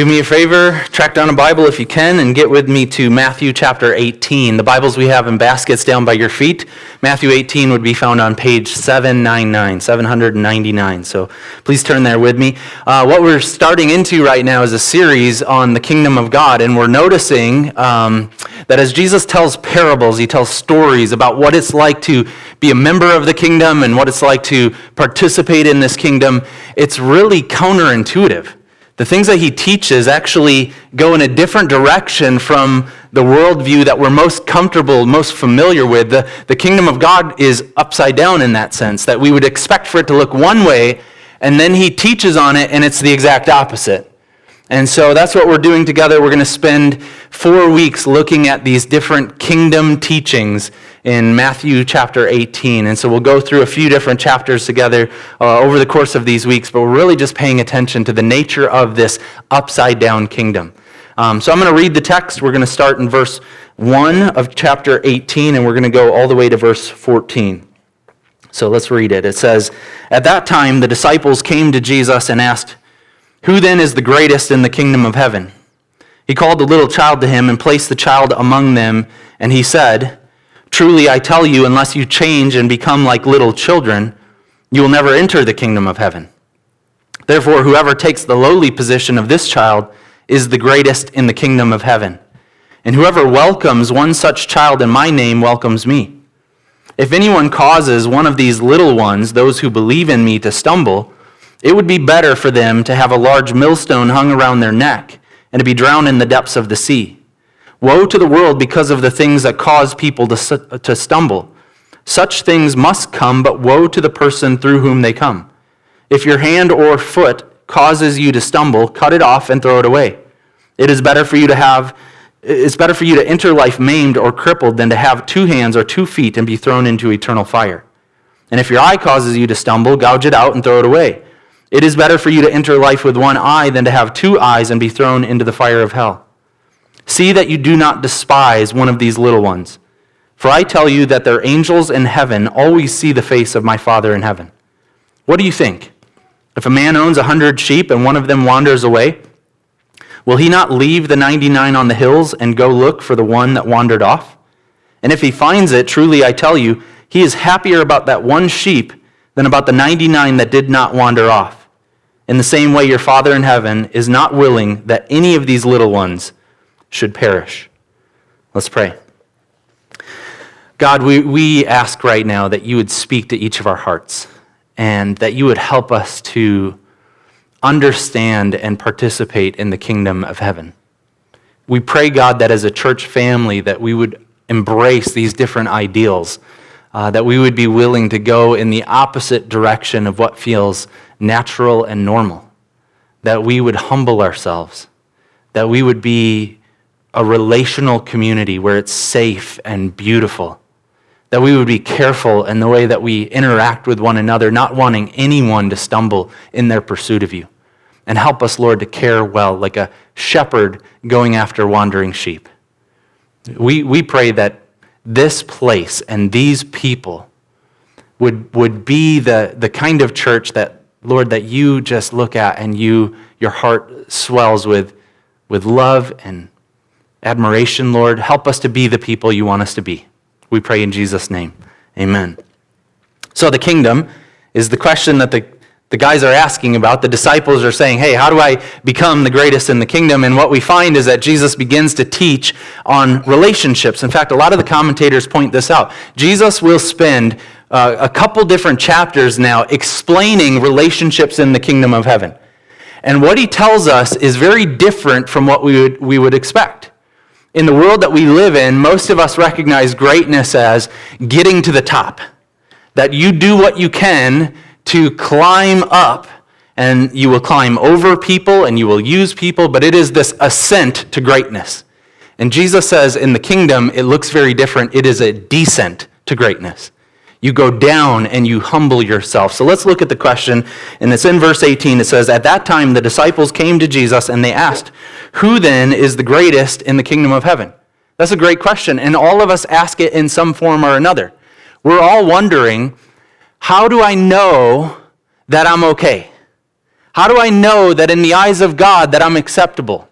Do me a favor, track down a Bible if you can, and get with me to Matthew chapter 18. The Bibles we have in baskets down by your feet. Matthew 18 would be found on page 799, 799. So please turn there with me. Uh, what we're starting into right now is a series on the kingdom of God, and we're noticing um, that as Jesus tells parables, he tells stories about what it's like to be a member of the kingdom and what it's like to participate in this kingdom. It's really counterintuitive the things that he teaches actually go in a different direction from the worldview that we're most comfortable, most familiar with. The, the kingdom of God is upside down in that sense, that we would expect for it to look one way, and then he teaches on it, and it's the exact opposite. And so that's what we're doing together. We're going to spend four weeks looking at these different kingdom teachings in Matthew chapter 18. And so we'll go through a few different chapters together uh, over the course of these weeks, but we're really just paying attention to the nature of this upside down kingdom. Um, so I'm going to read the text. We're going to start in verse 1 of chapter 18, and we're going to go all the way to verse 14. So let's read it. It says, At that time, the disciples came to Jesus and asked, Who then is the greatest in the kingdom of heaven? He called the little child to him and placed the child among them, and he said, Truly, I tell you, unless you change and become like little children, you will never enter the kingdom of heaven. Therefore, whoever takes the lowly position of this child is the greatest in the kingdom of heaven. And whoever welcomes one such child in my name welcomes me. If anyone causes one of these little ones, those who believe in me, to stumble, it would be better for them to have a large millstone hung around their neck and to be drowned in the depths of the sea. Woe to the world because of the things that cause people to, to stumble. Such things must come, but woe to the person through whom they come. If your hand or foot causes you to stumble, cut it off and throw it away. It is better for you to have it's better for you to enter life maimed or crippled than to have two hands or two feet and be thrown into eternal fire. And if your eye causes you to stumble, gouge it out and throw it away. It is better for you to enter life with one eye than to have two eyes and be thrown into the fire of hell. See that you do not despise one of these little ones. For I tell you that their angels in heaven always see the face of my Father in heaven. What do you think? If a man owns a hundred sheep and one of them wanders away, will he not leave the 99 on the hills and go look for the one that wandered off? And if he finds it, truly I tell you, he is happier about that one sheep than about the 99 that did not wander off. In the same way, your Father in heaven is not willing that any of these little ones should perish. Let's pray. God, we, we ask right now that you would speak to each of our hearts and that you would help us to understand and participate in the kingdom of heaven. We pray, God, that as a church family that we would embrace these different ideals, uh, that we would be willing to go in the opposite direction of what feels natural and normal, that we would humble ourselves, that we would be a relational community where it's safe and beautiful. That we would be careful in the way that we interact with one another, not wanting anyone to stumble in their pursuit of you. And help us, Lord, to care well, like a shepherd going after wandering sheep. We, we pray that this place and these people would, would be the, the kind of church that, Lord, that you just look at and you, your heart swells with, with love and admiration, Lord. Help us to be the people you want us to be. We pray in Jesus' name. Amen. So, the kingdom is the question that the, the guys are asking about. The disciples are saying, Hey, how do I become the greatest in the kingdom? And what we find is that Jesus begins to teach on relationships. In fact, a lot of the commentators point this out. Jesus will spend uh, a couple different chapters now explaining relationships in the kingdom of heaven. And what he tells us is very different from what we would, we would expect in the world that we live in, most of us recognize greatness as getting to the top. That you do what you can to climb up, and you will climb over people and you will use people, but it is this ascent to greatness. And Jesus says in the kingdom, it looks very different. It is a descent to greatness. You go down and you humble yourself. So let's look at the question. And it's in verse 18. It says, At that time the disciples came to Jesus and they asked, Who then is the greatest in the kingdom of heaven? That's a great question. And all of us ask it in some form or another. We're all wondering, How do I know that I'm okay? How do I know that in the eyes of God that I'm acceptable?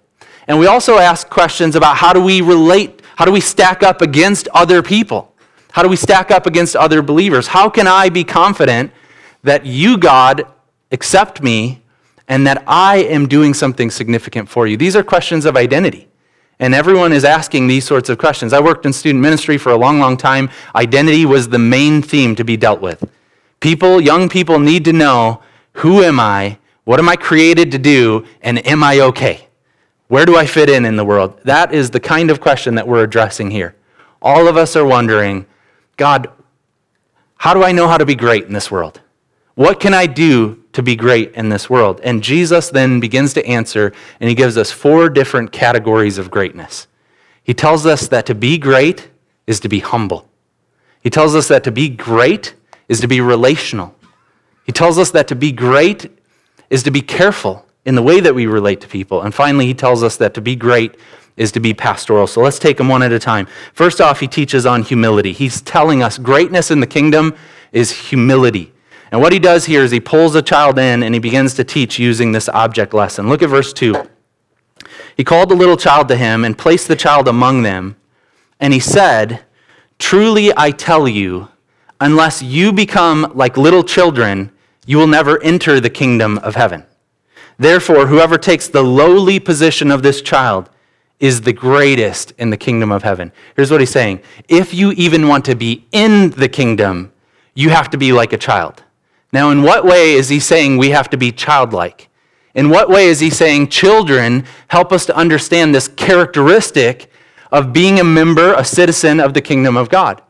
And we also ask questions about how do we relate, how do we stack up against other people? How do we stack up against other believers? How can I be confident that you, God, accept me and that I am doing something significant for you? These are questions of identity. And everyone is asking these sorts of questions. I worked in student ministry for a long, long time. Identity was the main theme to be dealt with. People, young people need to know who am I? What am I created to do? And am I okay? Where do I fit in in the world? That is the kind of question that we're addressing here. All of us are wondering, God, how do I know how to be great in this world? What can I do to be great in this world? And Jesus then begins to answer, and he gives us four different categories of greatness. He tells us that to be great is to be humble. He tells us that to be great is to be relational. He tells us that to be great is to be careful in the way that we relate to people. And finally, he tells us that to be great is to be pastoral. So let's take them one at a time. First off, he teaches on humility. He's telling us greatness in the kingdom is humility. And what he does here is he pulls a child in and he begins to teach using this object lesson. Look at verse 2. He called the little child to him and placed the child among them. And he said, Truly I tell you, unless you become like little children, you will never enter the kingdom of heaven. Therefore, whoever takes the lowly position of this child is the greatest in the kingdom of heaven. Here's what he's saying If you even want to be in the kingdom, you have to be like a child. Now, in what way is he saying we have to be childlike? In what way is he saying children help us to understand this characteristic of being a member, a citizen of the kingdom of God?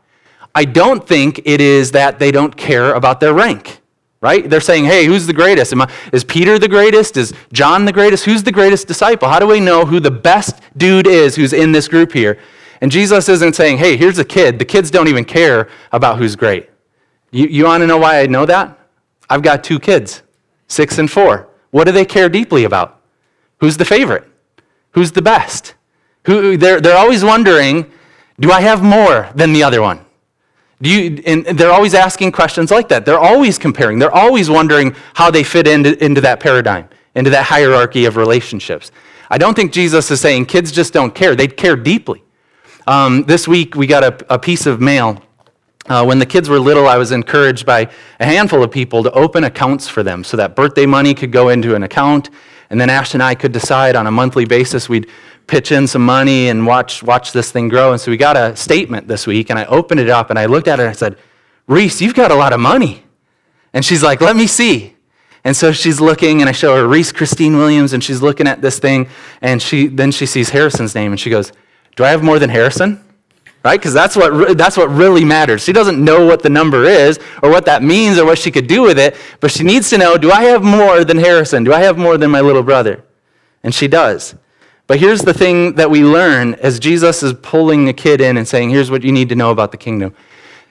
I don't think it is that they don't care about their rank right? They're saying, hey, who's the greatest? I, is Peter the greatest? Is John the greatest? Who's the greatest disciple? How do we know who the best dude is who's in this group here? And Jesus isn't saying, hey, here's a kid. The kids don't even care about who's great. You, you want to know why I know that? I've got two kids, six and four. What do they care deeply about? Who's the favorite? Who's the best? Who, they're, they're always wondering, do I have more than the other one? Do you, and they're always asking questions like that. They're always comparing. They're always wondering how they fit into, into that paradigm, into that hierarchy of relationships. I don't think Jesus is saying kids just don't care. They care deeply. Um, this week, we got a, a piece of mail. Uh, when the kids were little, I was encouraged by a handful of people to open accounts for them so that birthday money could go into an account. And then Ash and I could decide on a monthly basis we'd pitch in some money and watch, watch this thing grow. And so we got a statement this week, and I opened it up and I looked at it and I said, Reese, you've got a lot of money. And she's like, let me see. And so she's looking, and I show her Reese Christine Williams, and she's looking at this thing, and she, then she sees Harrison's name, and she goes, Do I have more than Harrison? Right? Because that's what, that's what really matters. She doesn't know what the number is, or what that means, or what she could do with it, but she needs to know Do I have more than Harrison? Do I have more than my little brother? And she does. But here's the thing that we learn as Jesus is pulling the kid in and saying, here's what you need to know about the kingdom.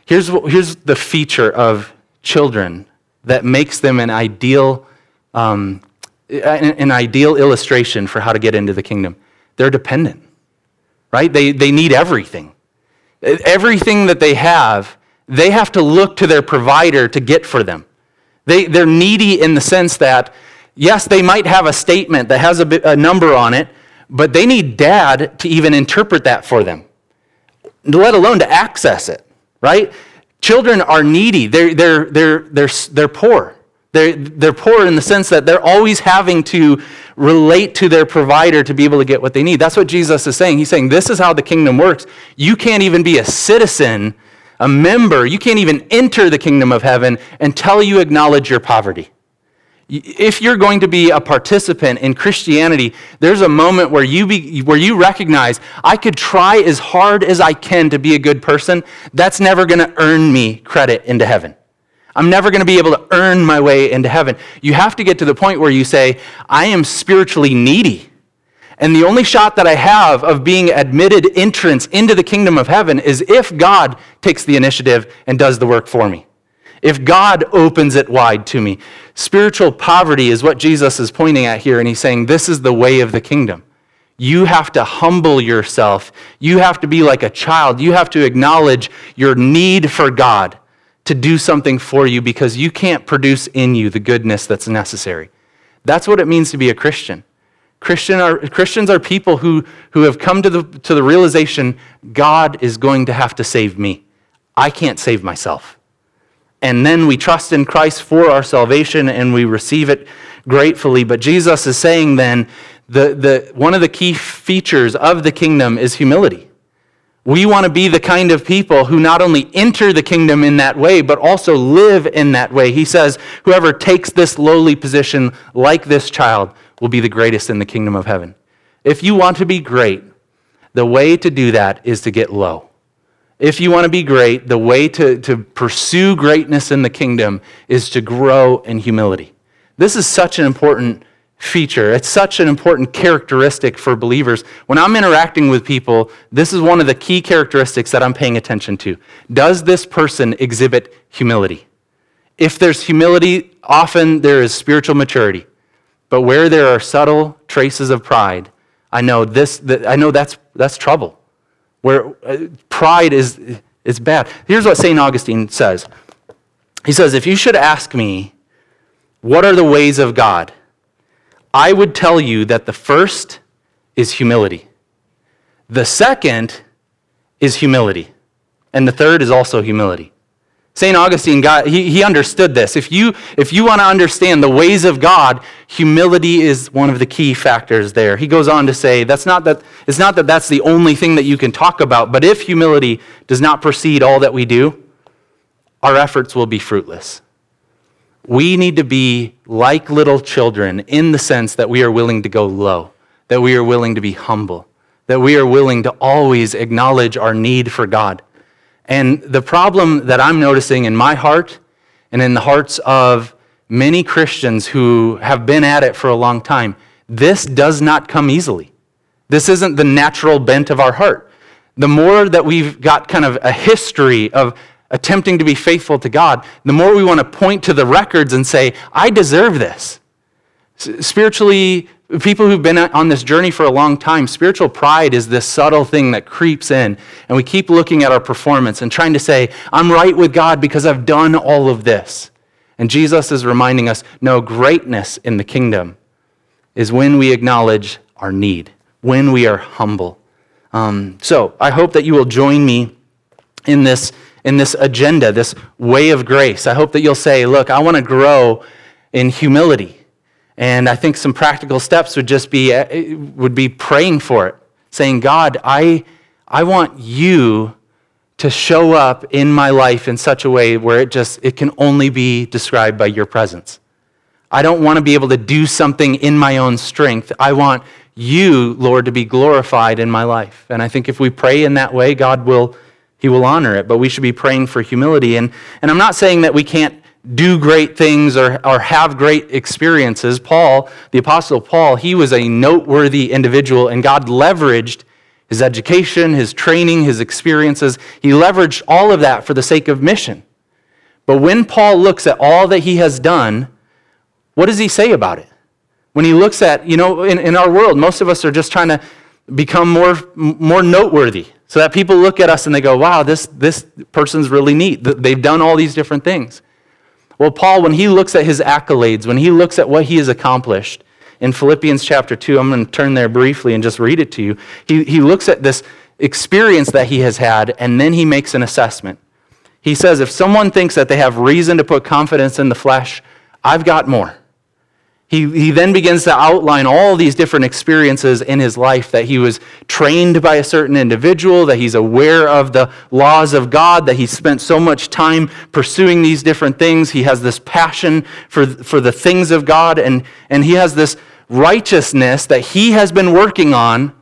Here's, what, here's the feature of children that makes them an ideal, um, an, ideal illustration for how to get into the kingdom. They're dependent, right? They, they need everything. Everything that they have, they have to look to their provider to get for them. They, they're needy in the sense that, yes, they might have a statement that has a, a number on it, but they need dad to even interpret that for them, let alone to access it, right? Children are needy, they're, they're, they're, they're, they're poor. They're, they're poor in the sense that they're always having to relate to their provider to be able to get what they need. That's what Jesus is saying. He's saying, This is how the kingdom works. You can't even be a citizen, a member, you can't even enter the kingdom of heaven until you acknowledge your poverty. If you're going to be a participant in Christianity, there's a moment where you, be, where you recognize, I could try as hard as I can to be a good person. That's never going to earn me credit into heaven. I'm never going to be able to earn my way into heaven. You have to get to the point where you say, I am spiritually needy. And the only shot that I have of being admitted entrance into the kingdom of heaven is if God takes the initiative and does the work for me if God opens it wide to me. Spiritual poverty is what Jesus is pointing at here, and he's saying, This is the way of the kingdom. You have to humble yourself. You have to be like a child. You have to acknowledge your need for God to do something for you because you can't produce in you the goodness that's necessary. That's what it means to be a Christian. Christian are, Christians are people who, who have come to the, to the realization God is going to have to save me. I can't save myself. And then we trust in Christ for our salvation and we receive it gratefully. But Jesus is saying then the, the, one of the key features of the kingdom is humility. We want to be the kind of people who not only enter the kingdom in that way, but also live in that way. He says, Whoever takes this lowly position like this child will be the greatest in the kingdom of heaven. If you want to be great, the way to do that is to get low. If you want to be great, the way to, to pursue greatness in the kingdom is to grow in humility. This is such an important feature. It's such an important characteristic for believers. When I'm interacting with people, this is one of the key characteristics that I'm paying attention to. Does this person exhibit humility? If there's humility, often there is spiritual maturity. But where there are subtle traces of pride, I know this I know that's that's trouble. Where uh, pride is is bad. Here's what St. Augustine says. He says, "If you should ask me, what are the ways of God? I would tell you that the first is humility. The second is humility. And the third is also humility. St. Augustine got, he, he understood this. If you, if you want to understand the ways of God, humility is one of the key factors there. He goes on to say, that's not that, it's not that that's the only thing that you can talk about, but if humility does not precede all that we do, our efforts will be fruitless. We need to be like little children in the sense that we are willing to go low, that we are willing to be humble, that we are willing to always acknowledge our need for God. And the problem that I'm noticing in my heart and in the hearts of many Christians who have been at it for a long time, this does not come easily. This isn't the natural bent of our heart. The more that we've got kind of a history of attempting to be faithful to God, the more we want to point to the records and say, I deserve this. Spiritually, people who've been on this journey for a long time, spiritual pride is this subtle thing that creeps in. And we keep looking at our performance and trying to say, I'm right with God because I've done all of this. And Jesus is reminding us no, greatness in the kingdom is when we acknowledge our need, when we are humble. Um, so I hope that you will join me in this in this agenda, this way of grace. I hope that you'll say, look, I want to grow in humility. And I think some practical steps would just be, uh, would be praying for it, saying, God, I, I want you to show up in my life in such a way where it just, it can only be described by your presence. I don't want to be able to do something in my own strength. I want you, Lord, to be glorified in my life. And I think if we pray in that way, God will he will honor it. But we should be praying for humility. And, and I'm not saying that we can't do great things or, or have great experiences. Paul, the Apostle Paul, he was a noteworthy individual, and God leveraged his education, his training, his experiences. He leveraged all of that for the sake of mission. But when Paul looks at all that he has done, what does he say about it? When he looks at, you know, in, in our world, most of us are just trying to become more, more noteworthy so that people look at us and they go, wow, this, this person's really neat. They've done all these different things. Well, Paul, when he looks at his accolades, when he looks at what he has accomplished, in Philippians chapter 2, I'm going to turn there briefly and just read it to you. He, he looks at this experience that he has had, and then he makes an assessment. He says, If someone thinks that they have reason to put confidence in the flesh, I've got more. He, he then begins to outline all these different experiences in his life that he was trained by a certain individual, that he's aware of the laws of God, that he spent so much time pursuing these different things. He has this passion for, for the things of God, and, and he has this righteousness that he has been working on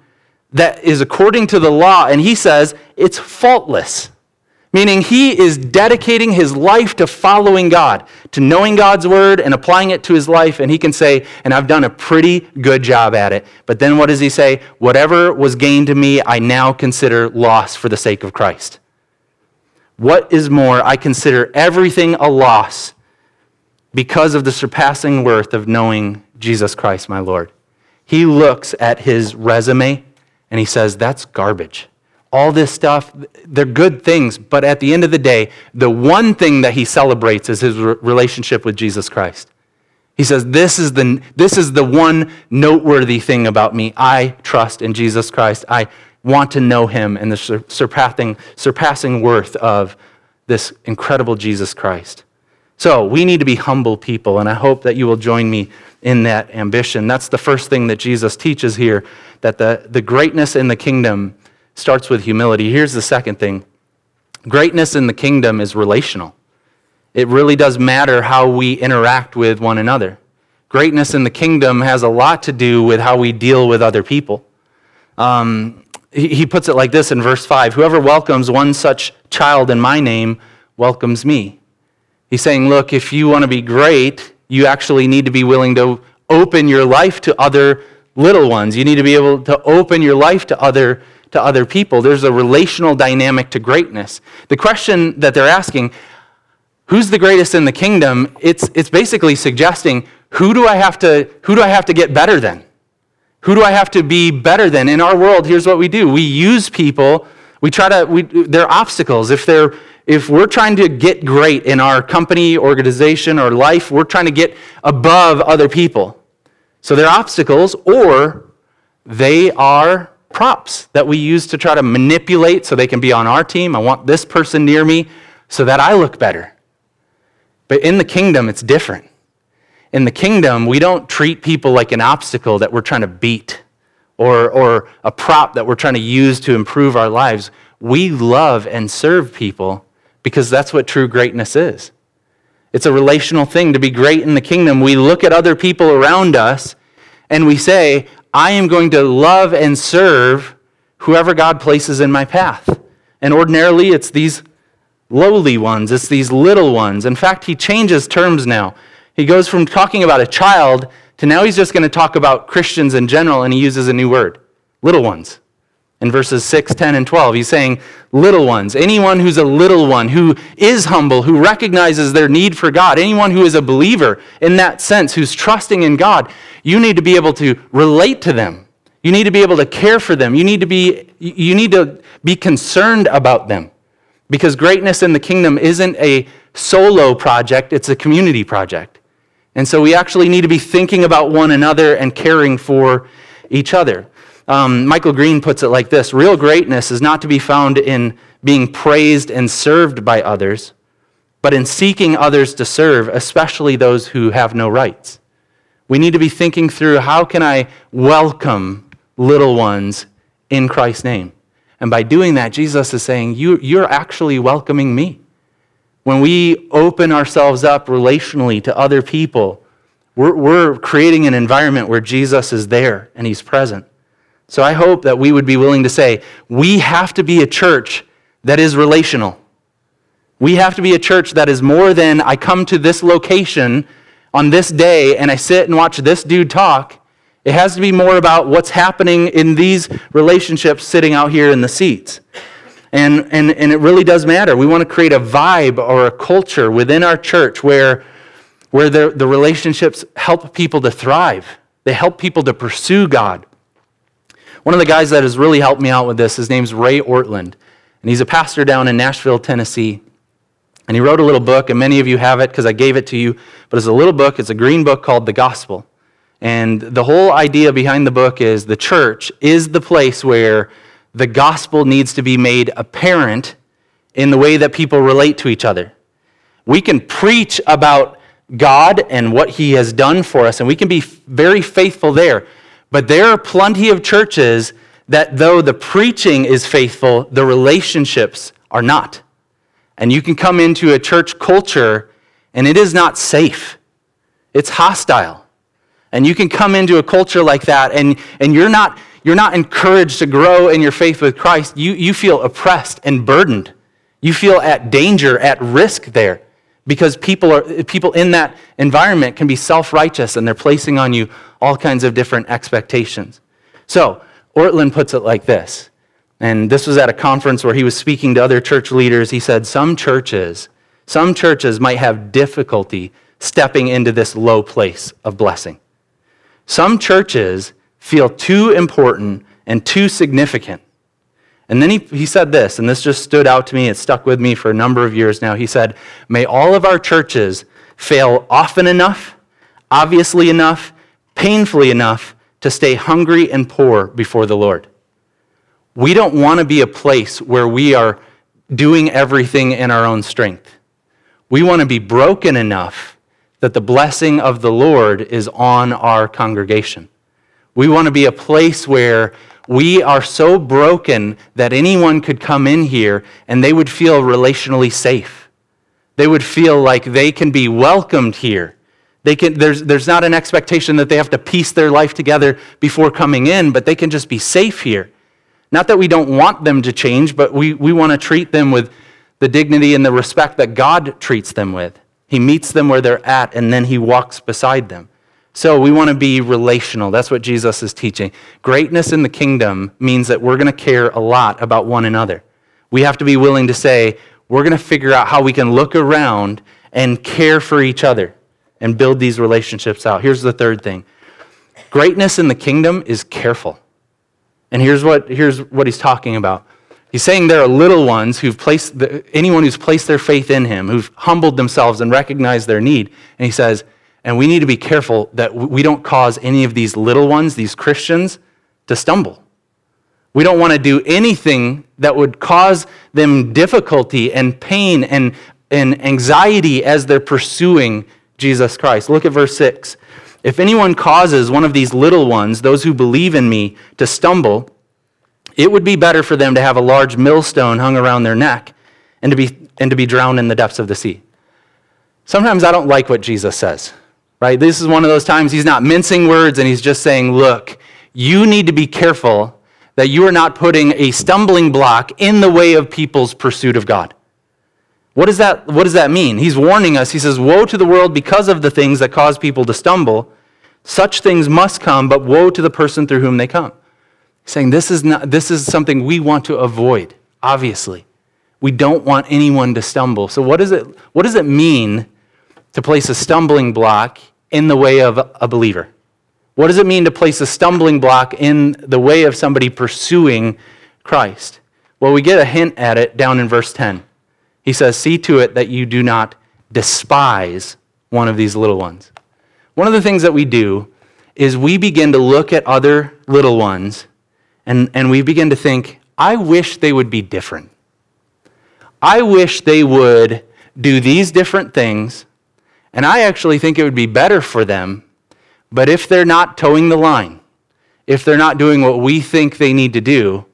that is according to the law, and he says it's faultless. Meaning, he is dedicating his life to following God, to knowing God's word and applying it to his life. And he can say, and I've done a pretty good job at it. But then what does he say? Whatever was gained to me, I now consider loss for the sake of Christ. What is more, I consider everything a loss because of the surpassing worth of knowing Jesus Christ, my Lord. He looks at his resume and he says, That's garbage all this stuff, they're good things, but at the end of the day, the one thing that he celebrates is his relationship with Jesus Christ. He says, this is, the, this is the one noteworthy thing about me. I trust in Jesus Christ. I want to know him and the surpassing, surpassing worth of this incredible Jesus Christ. So we need to be humble people, and I hope that you will join me in that ambition. That's the first thing that Jesus teaches here that the, the greatness in the kingdom starts with humility. Here's the second thing greatness in the kingdom is relational. It really does matter how we interact with one another. Greatness in the kingdom has a lot to do with how we deal with other people. Um, he, he puts it like this in verse 5 Whoever welcomes one such child in my name welcomes me. He's saying, look, if you want to be great, you actually need to be willing to open your life to other little ones. You need to be able to open your life to other to other people. There's a relational dynamic to greatness. The question that they're asking, who's the greatest in the kingdom? It's it's basically suggesting who do I have to who do I have to get better than? Who do I have to be better than? In our world, here's what we do. We use people, we try to we they're obstacles. If they're if we're trying to get great in our company, organization, or life, we're trying to get above other people. So they're obstacles, or they are props that we use to try to manipulate so they can be on our team. I want this person near me so that I look better. But in the kingdom, it's different. In the kingdom, we don't treat people like an obstacle that we're trying to beat or, or a prop that we're trying to use to improve our lives. We love and serve people because that's what true greatness is. It's a relational thing to be great in the kingdom. We look at other people around us and we say, I am going to love and serve whoever God places in my path. And ordinarily, it's these lowly ones, it's these little ones. In fact, he changes terms now. He goes from talking about a child to now he's just going to talk about Christians in general, and he uses a new word little ones in verses 6, 10, and 12. He's saying, little ones, anyone who's a little one, who is humble, who recognizes their need for God, anyone who is a believer in that sense, who's trusting in God, you need to be able to relate to them. You need to be able to care for them. You need to be, you need to be concerned about them. Because greatness in the kingdom isn't a solo project, it's a community project. And so we actually need to be thinking about one another and caring for each other. Um, Michael Green puts it like this Real greatness is not to be found in being praised and served by others, but in seeking others to serve, especially those who have no rights. We need to be thinking through how can I welcome little ones in Christ's name? And by doing that, Jesus is saying, you, You're actually welcoming me. When we open ourselves up relationally to other people, we're, we're creating an environment where Jesus is there and he's present. So I hope that we would be willing to say, we have to be a church that is relational. We have to be a church that is more than I come to this location on this day and I sit and watch this dude talk. It has to be more about what's happening in these relationships sitting out here in the seats. And, and, and it really does matter. We want to create a vibe or a culture within our church where, where the, the relationships help people to thrive, they help people to pursue God. One of the guys that has really helped me out with this, his name's Ray Ortlund, And he's a pastor down in Nashville, Tennessee. And he wrote a little book, and many of you have it because I gave it to you. But it's a little book, it's a green book called The Gospel. And the whole idea behind the book is the church is the place where the gospel needs to be made apparent in the way that people relate to each other. We can preach about God and what He has done for us, and we can be very faithful there. But there are plenty of churches that, though the preaching is faithful, the relationships are not. And you can come into a church culture and it is not safe, it's hostile. And you can come into a culture like that and, and you're, not, you're not encouraged to grow in your faith with Christ. You, you feel oppressed and burdened. You feel at danger, at risk there because people, are, people in that environment can be self righteous and they're placing on you all kinds of different expectations. So, Ortlund puts it like this, and this was at a conference where he was speaking to other church leaders. He said, Some churches, some churches might have difficulty stepping into this low place of blessing. Some churches feel too important and too significant and then he, he said this, and this just stood out to me. It stuck with me for a number of years now. He said, May all of our churches fail often enough, obviously enough, painfully enough to stay hungry and poor before the Lord. We don't want to be a place where we are doing everything in our own strength. We want to be broken enough that the blessing of the Lord is on our congregation. We want to be a place where we are so broken that anyone could come in here and they would feel relationally safe. They would feel like they can be welcomed here. They can, there's, there's not an expectation that they have to piece their life together before coming in, but they can just be safe here. Not that we don't want them to change, but we, we want to treat them with the dignity and the respect that God treats them with. He meets them where they're at, and then he walks beside them. So we want to be relational. That's what Jesus is teaching. Greatness in the kingdom means that we're going to care a lot about one another. We have to be willing to say, we're going to figure out how we can look around and care for each other and build these relationships out. Here's the third thing greatness in the kingdom is careful. And here's what, here's what he's talking about. He's saying there are little ones who've placed, the, anyone who's placed their faith in him, who've humbled themselves and recognized their need. And he says, and we need to be careful that we don't cause any of these little ones, these Christians, to stumble. We don't want to do anything that would cause them difficulty and pain and, and anxiety as they're pursuing Jesus Christ. Look at verse 6. If anyone causes one of these little ones, those who believe in me, to stumble, it would be better for them to have a large millstone hung around their neck and to be, and to be drowned in the depths of the sea. Sometimes I don't like what Jesus says right? This is one of those times he's not mincing words and he's just saying, look, you need to be careful that you are not putting a stumbling block in the way of people's pursuit of God. What does that, what does that mean? He's warning us. He says, Woe to the world because of the things that cause people to stumble. Such things must come, but woe to the person through whom they come. He's saying this is, not, this is something we want to avoid, obviously. We don't want anyone to stumble. So, what, is it, what does it mean to place a stumbling block in the way of a believer? What does it mean to place a stumbling block in the way of somebody pursuing Christ? Well, we get a hint at it down in verse 10. He says, See to it that you do not despise one of these little ones. One of the things that we do is we begin to look at other little ones and, and we begin to think, I wish they would be different. I wish they would do these different things and I actually think it would be better for them, but if they're not toeing the line, if they're not doing what we think they need to do,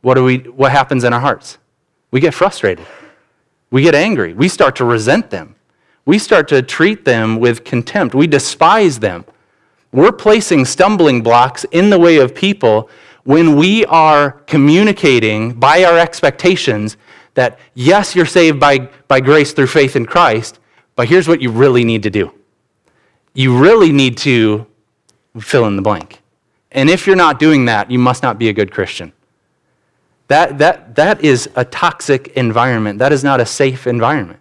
what, do we, what happens in our hearts? We get frustrated. We get angry. We start to resent them. We start to treat them with contempt. We despise them. We're placing stumbling blocks in the way of people when we are communicating by our expectations that, yes, you're saved by, by grace through faith in Christ, but here's what you really need to do you really need to fill in the blank. And if you're not doing that, you must not be a good Christian. That, that, that is a toxic environment. That is not a safe environment.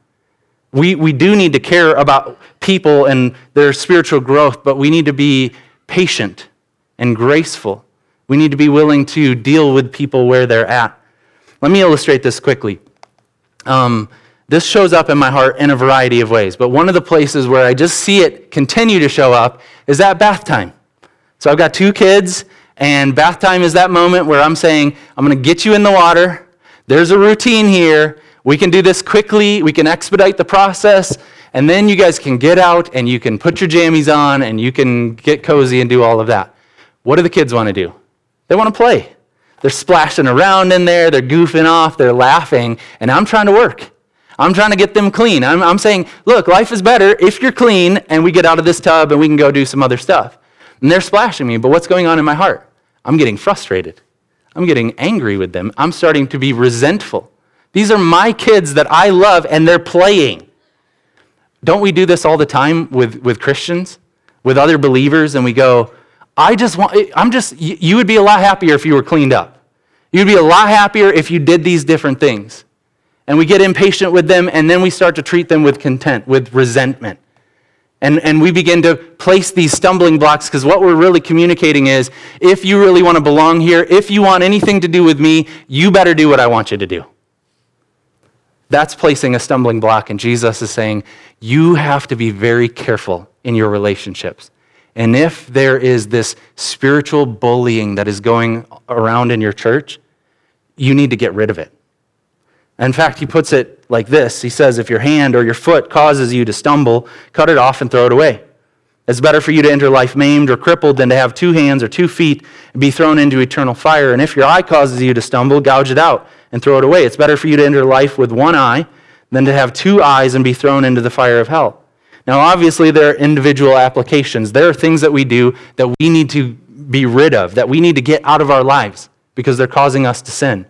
We, we do need to care about people and their spiritual growth, but we need to be patient and graceful. We need to be willing to deal with people where they're at. Let me illustrate this quickly. Um, this shows up in my heart in a variety of ways, but one of the places where I just see it continue to show up is at bath time. So I've got two kids, and bath time is that moment where I'm saying, I'm going to get you in the water. There's a routine here. We can do this quickly, we can expedite the process, and then you guys can get out and you can put your jammies on and you can get cozy and do all of that. What do the kids want to do? They want to play. They're splashing around in there, they're goofing off, they're laughing, and I'm trying to work. I'm trying to get them clean. I'm, I'm saying, look, life is better if you're clean and we get out of this tub and we can go do some other stuff. And they're splashing me, but what's going on in my heart? I'm getting frustrated. I'm getting angry with them. I'm starting to be resentful. These are my kids that I love and they're playing. Don't we do this all the time with, with Christians, with other believers, and we go, I just want, I'm just, you would be a lot happier if you were cleaned up. You'd be a lot happier if you did these different things and we get impatient with them, and then we start to treat them with contempt, with resentment. And, and we begin to place these stumbling blocks because what we're really communicating is if you really want to belong here, if you want anything to do with me, you better do what I want you to do. That's placing a stumbling block. And Jesus is saying, you have to be very careful in your relationships. And if there is this spiritual bullying that is going around in your church, you need to get rid of it. In fact, he puts it like this He says, If your hand or your foot causes you to stumble, cut it off and throw it away. It's better for you to enter life maimed or crippled than to have two hands or two feet and be thrown into eternal fire. And if your eye causes you to stumble, gouge it out and throw it away. It's better for you to enter life with one eye than to have two eyes and be thrown into the fire of hell. Now, obviously, there are individual applications. There are things that we do that we need to be rid of, that we need to get out of our lives because they're causing us to sin.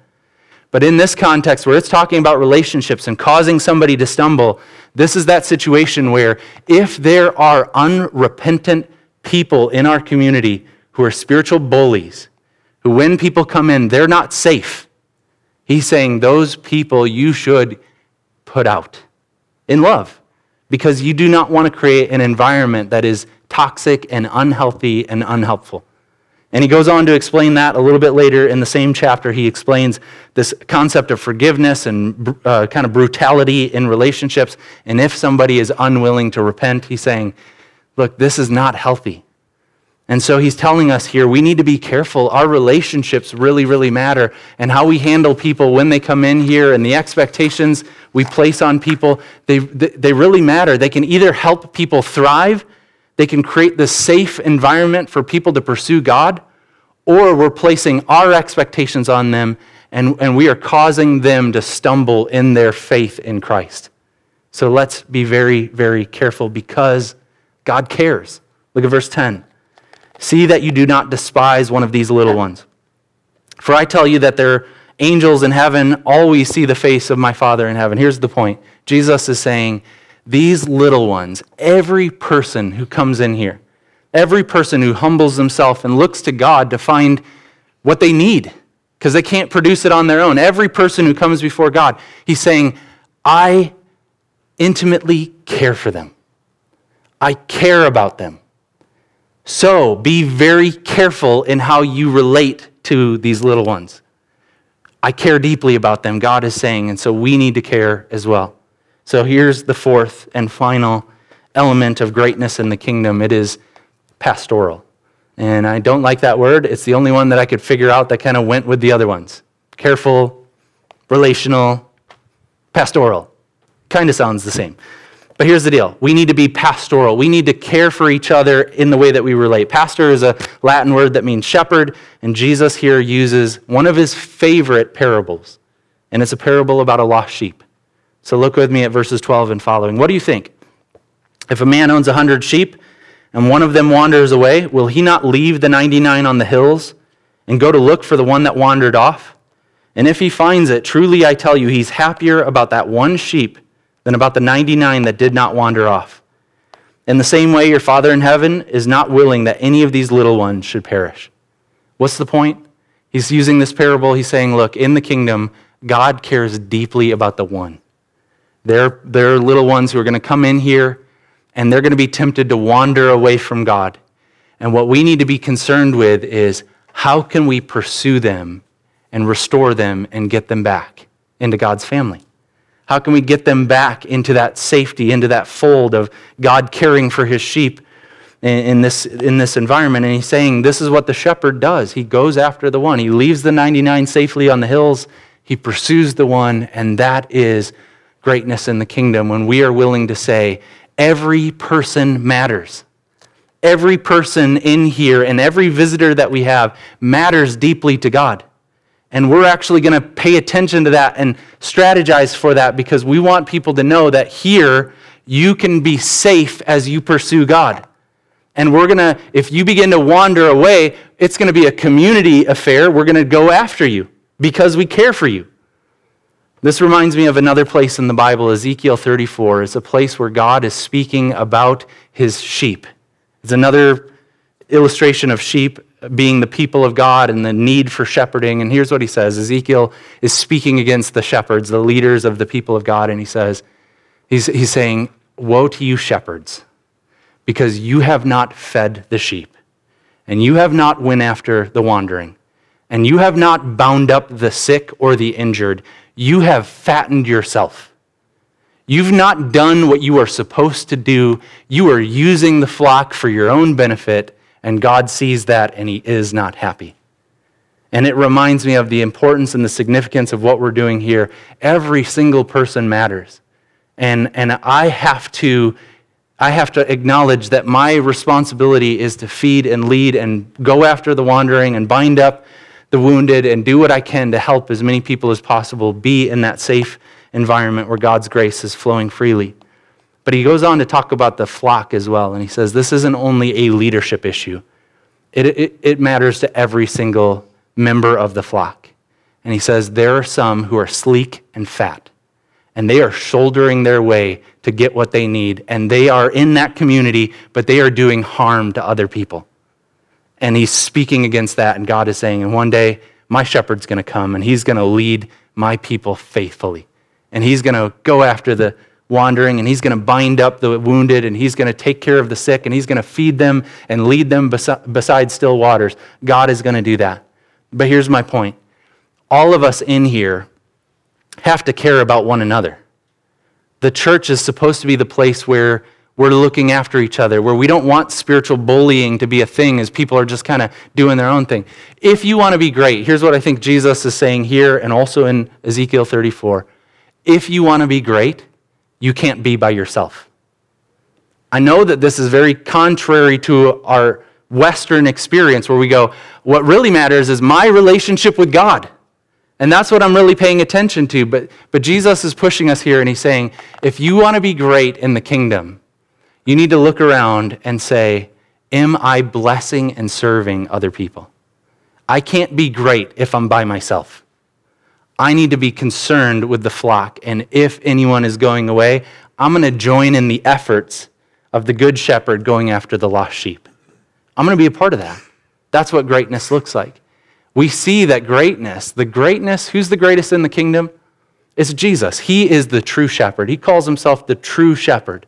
But in this context, where it's talking about relationships and causing somebody to stumble, this is that situation where if there are unrepentant people in our community who are spiritual bullies, who when people come in, they're not safe, he's saying those people you should put out in love because you do not want to create an environment that is toxic and unhealthy and unhelpful. And he goes on to explain that a little bit later in the same chapter. He explains this concept of forgiveness and uh, kind of brutality in relationships. And if somebody is unwilling to repent, he's saying, look, this is not healthy. And so he's telling us here we need to be careful. Our relationships really, really matter. And how we handle people when they come in here and the expectations we place on people, they, they really matter. They can either help people thrive they can create this safe environment for people to pursue God, or we're placing our expectations on them and, and we are causing them to stumble in their faith in Christ. So let's be very, very careful because God cares. Look at verse 10. See that you do not despise one of these little ones. For I tell you that their angels in heaven always see the face of my Father in heaven. Here's the point Jesus is saying, these little ones, every person who comes in here, every person who humbles themselves and looks to God to find what they need because they can't produce it on their own. Every person who comes before God, he's saying, I intimately care for them. I care about them. So be very careful in how you relate to these little ones. I care deeply about them, God is saying, and so we need to care as well. So here's the fourth and final element of greatness in the kingdom it is pastoral. And I don't like that word. It's the only one that I could figure out that kind of went with the other ones. Careful, relational, pastoral. Kind of sounds the same. But here's the deal we need to be pastoral. We need to care for each other in the way that we relate. Pastor is a Latin word that means shepherd, and Jesus here uses one of his favorite parables. And it's a parable about a lost sheep. So look with me at verses 12 and following. What do you think? If a man owns a hundred sheep and one of them wanders away, will he not leave the 99 on the hills and go to look for the one that wandered off? And if he finds it, truly I tell you, he's happier about that one sheep than about the 99 that did not wander off. In the same way, your Father in heaven is not willing that any of these little ones should perish. What's the point? He's using this parable. He's saying, look, in the kingdom, God cares deeply about the one. They're, they're little ones who are going to come in here and they're going to be tempted to wander away from God. And what we need to be concerned with is how can we pursue them and restore them and get them back into God's family? How can we get them back into that safety, into that fold of God caring for his sheep in, this, in this environment? And he's saying this is what the shepherd does. He goes after the one, he leaves the 99 safely on the hills, he pursues the one, and that is greatness in the kingdom when we are willing to say, every person matters. Every person in here and every visitor that we have matters deeply to God. And we're actually going to pay attention to that and strategize for that because we want people to know that here you can be safe as you pursue God. And we're going to, if you begin to wander away, it's going to be a community affair. We're going to go after you because we care for you. This reminds me of another place in the Bible, Ezekiel 34. It's a place where God is speaking about his sheep. It's another illustration of sheep being the people of God and the need for shepherding. And here's what he says Ezekiel is speaking against the shepherds, the leaders of the people of God, and he says, He's, he's saying, Woe to you, shepherds, because you have not fed the sheep, and you have not went after the wandering. And you have not bound up the sick or the injured, you have fattened yourself. You've not done what you are supposed to do. You are using the flock for your own benefit, and God sees that and He is not happy. And it reminds me of the importance and the significance of what we're doing here. Every single person matters. And, and I, have to, I have to acknowledge that my responsibility is to feed and lead and go after the wandering and bind up the wounded and do what I can to help as many people as possible be in that safe environment where God's grace is flowing freely. But he goes on to talk about the flock as well. And he says this isn't only a leadership issue, it, it, it matters to every single member of the flock. And he says there are some who are sleek and fat, and they are shouldering their way to get what they need. And they are in that community, but they are doing harm to other people. And he's speaking against that. And God is saying, and one day my shepherd's going to come and he's going to lead my people faithfully and he's going to go after the wandering and he's going to bind up the wounded and he's going to take care of the sick and he's going to feed them and lead them beside still waters. God is going to do that. But here's my point all of us in here have to care about one another. The church is supposed to be the place where we're looking after each other, where we don't want spiritual bullying to be a thing as people are just kind of doing their own thing. If you want to be great, here's what I think Jesus is saying here and also in Ezekiel 34 if you want to be great, you can't be by yourself. I know that this is very contrary to our Western experience where we go, what really matters is my relationship with God. And that's what I'm really paying attention to. But, but Jesus is pushing us here and he's saying, if you want to be great in the kingdom, you need to look around and say, Am I blessing and serving other people? I can't be great if I'm by myself. I need to be concerned with the flock. And if anyone is going away, I'm going to join in the efforts of the good shepherd going after the lost sheep. I'm going to be a part of that. That's what greatness looks like. We see that greatness, the greatness, who's the greatest in the kingdom? It's Jesus. He is the true shepherd. He calls himself the true shepherd,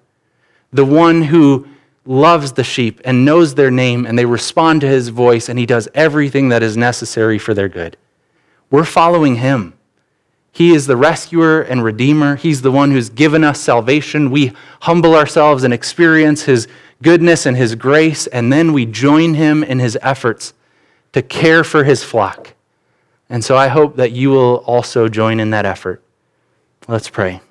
the one who loves the sheep and knows their name, and they respond to his voice, and he does everything that is necessary for their good. We're following him. He is the rescuer and redeemer. He's the one who's given us salvation. We humble ourselves and experience his goodness and his grace, and then we join him in his efforts to care for his flock. And so I hope that you will also join in that effort. Let's pray.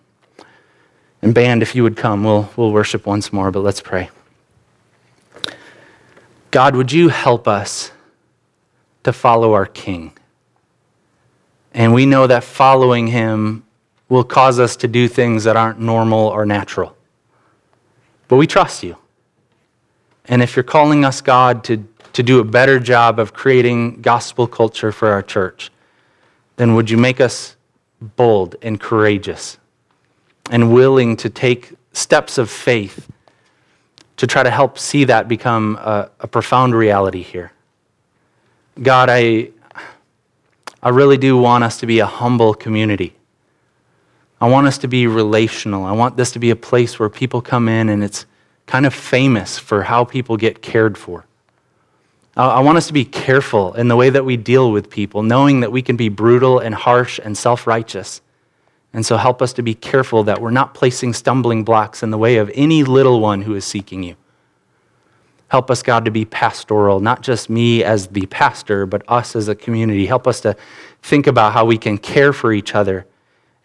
And, band, if you would come, we'll, we'll worship once more, but let's pray. God, would you help us to follow our King? And we know that following him will cause us to do things that aren't normal or natural. But we trust you. And if you're calling us, God, to, to do a better job of creating gospel culture for our church, then would you make us bold and courageous and willing to take steps of faith to try to help see that become a, a profound reality here? God, I, I really do want us to be a humble community. I want us to be relational. I want this to be a place where people come in and it's kind of famous for how people get cared for. I want us to be careful in the way that we deal with people, knowing that we can be brutal and harsh and self righteous. And so help us to be careful that we're not placing stumbling blocks in the way of any little one who is seeking you. Help us, God, to be pastoral, not just me as the pastor, but us as a community. Help us to think about how we can care for each other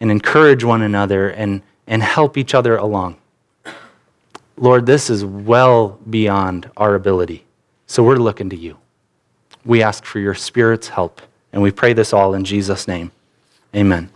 and encourage one another and, and help each other along. Lord, this is well beyond our ability. So we're looking to you. We ask for your Spirit's help, and we pray this all in Jesus' name. Amen.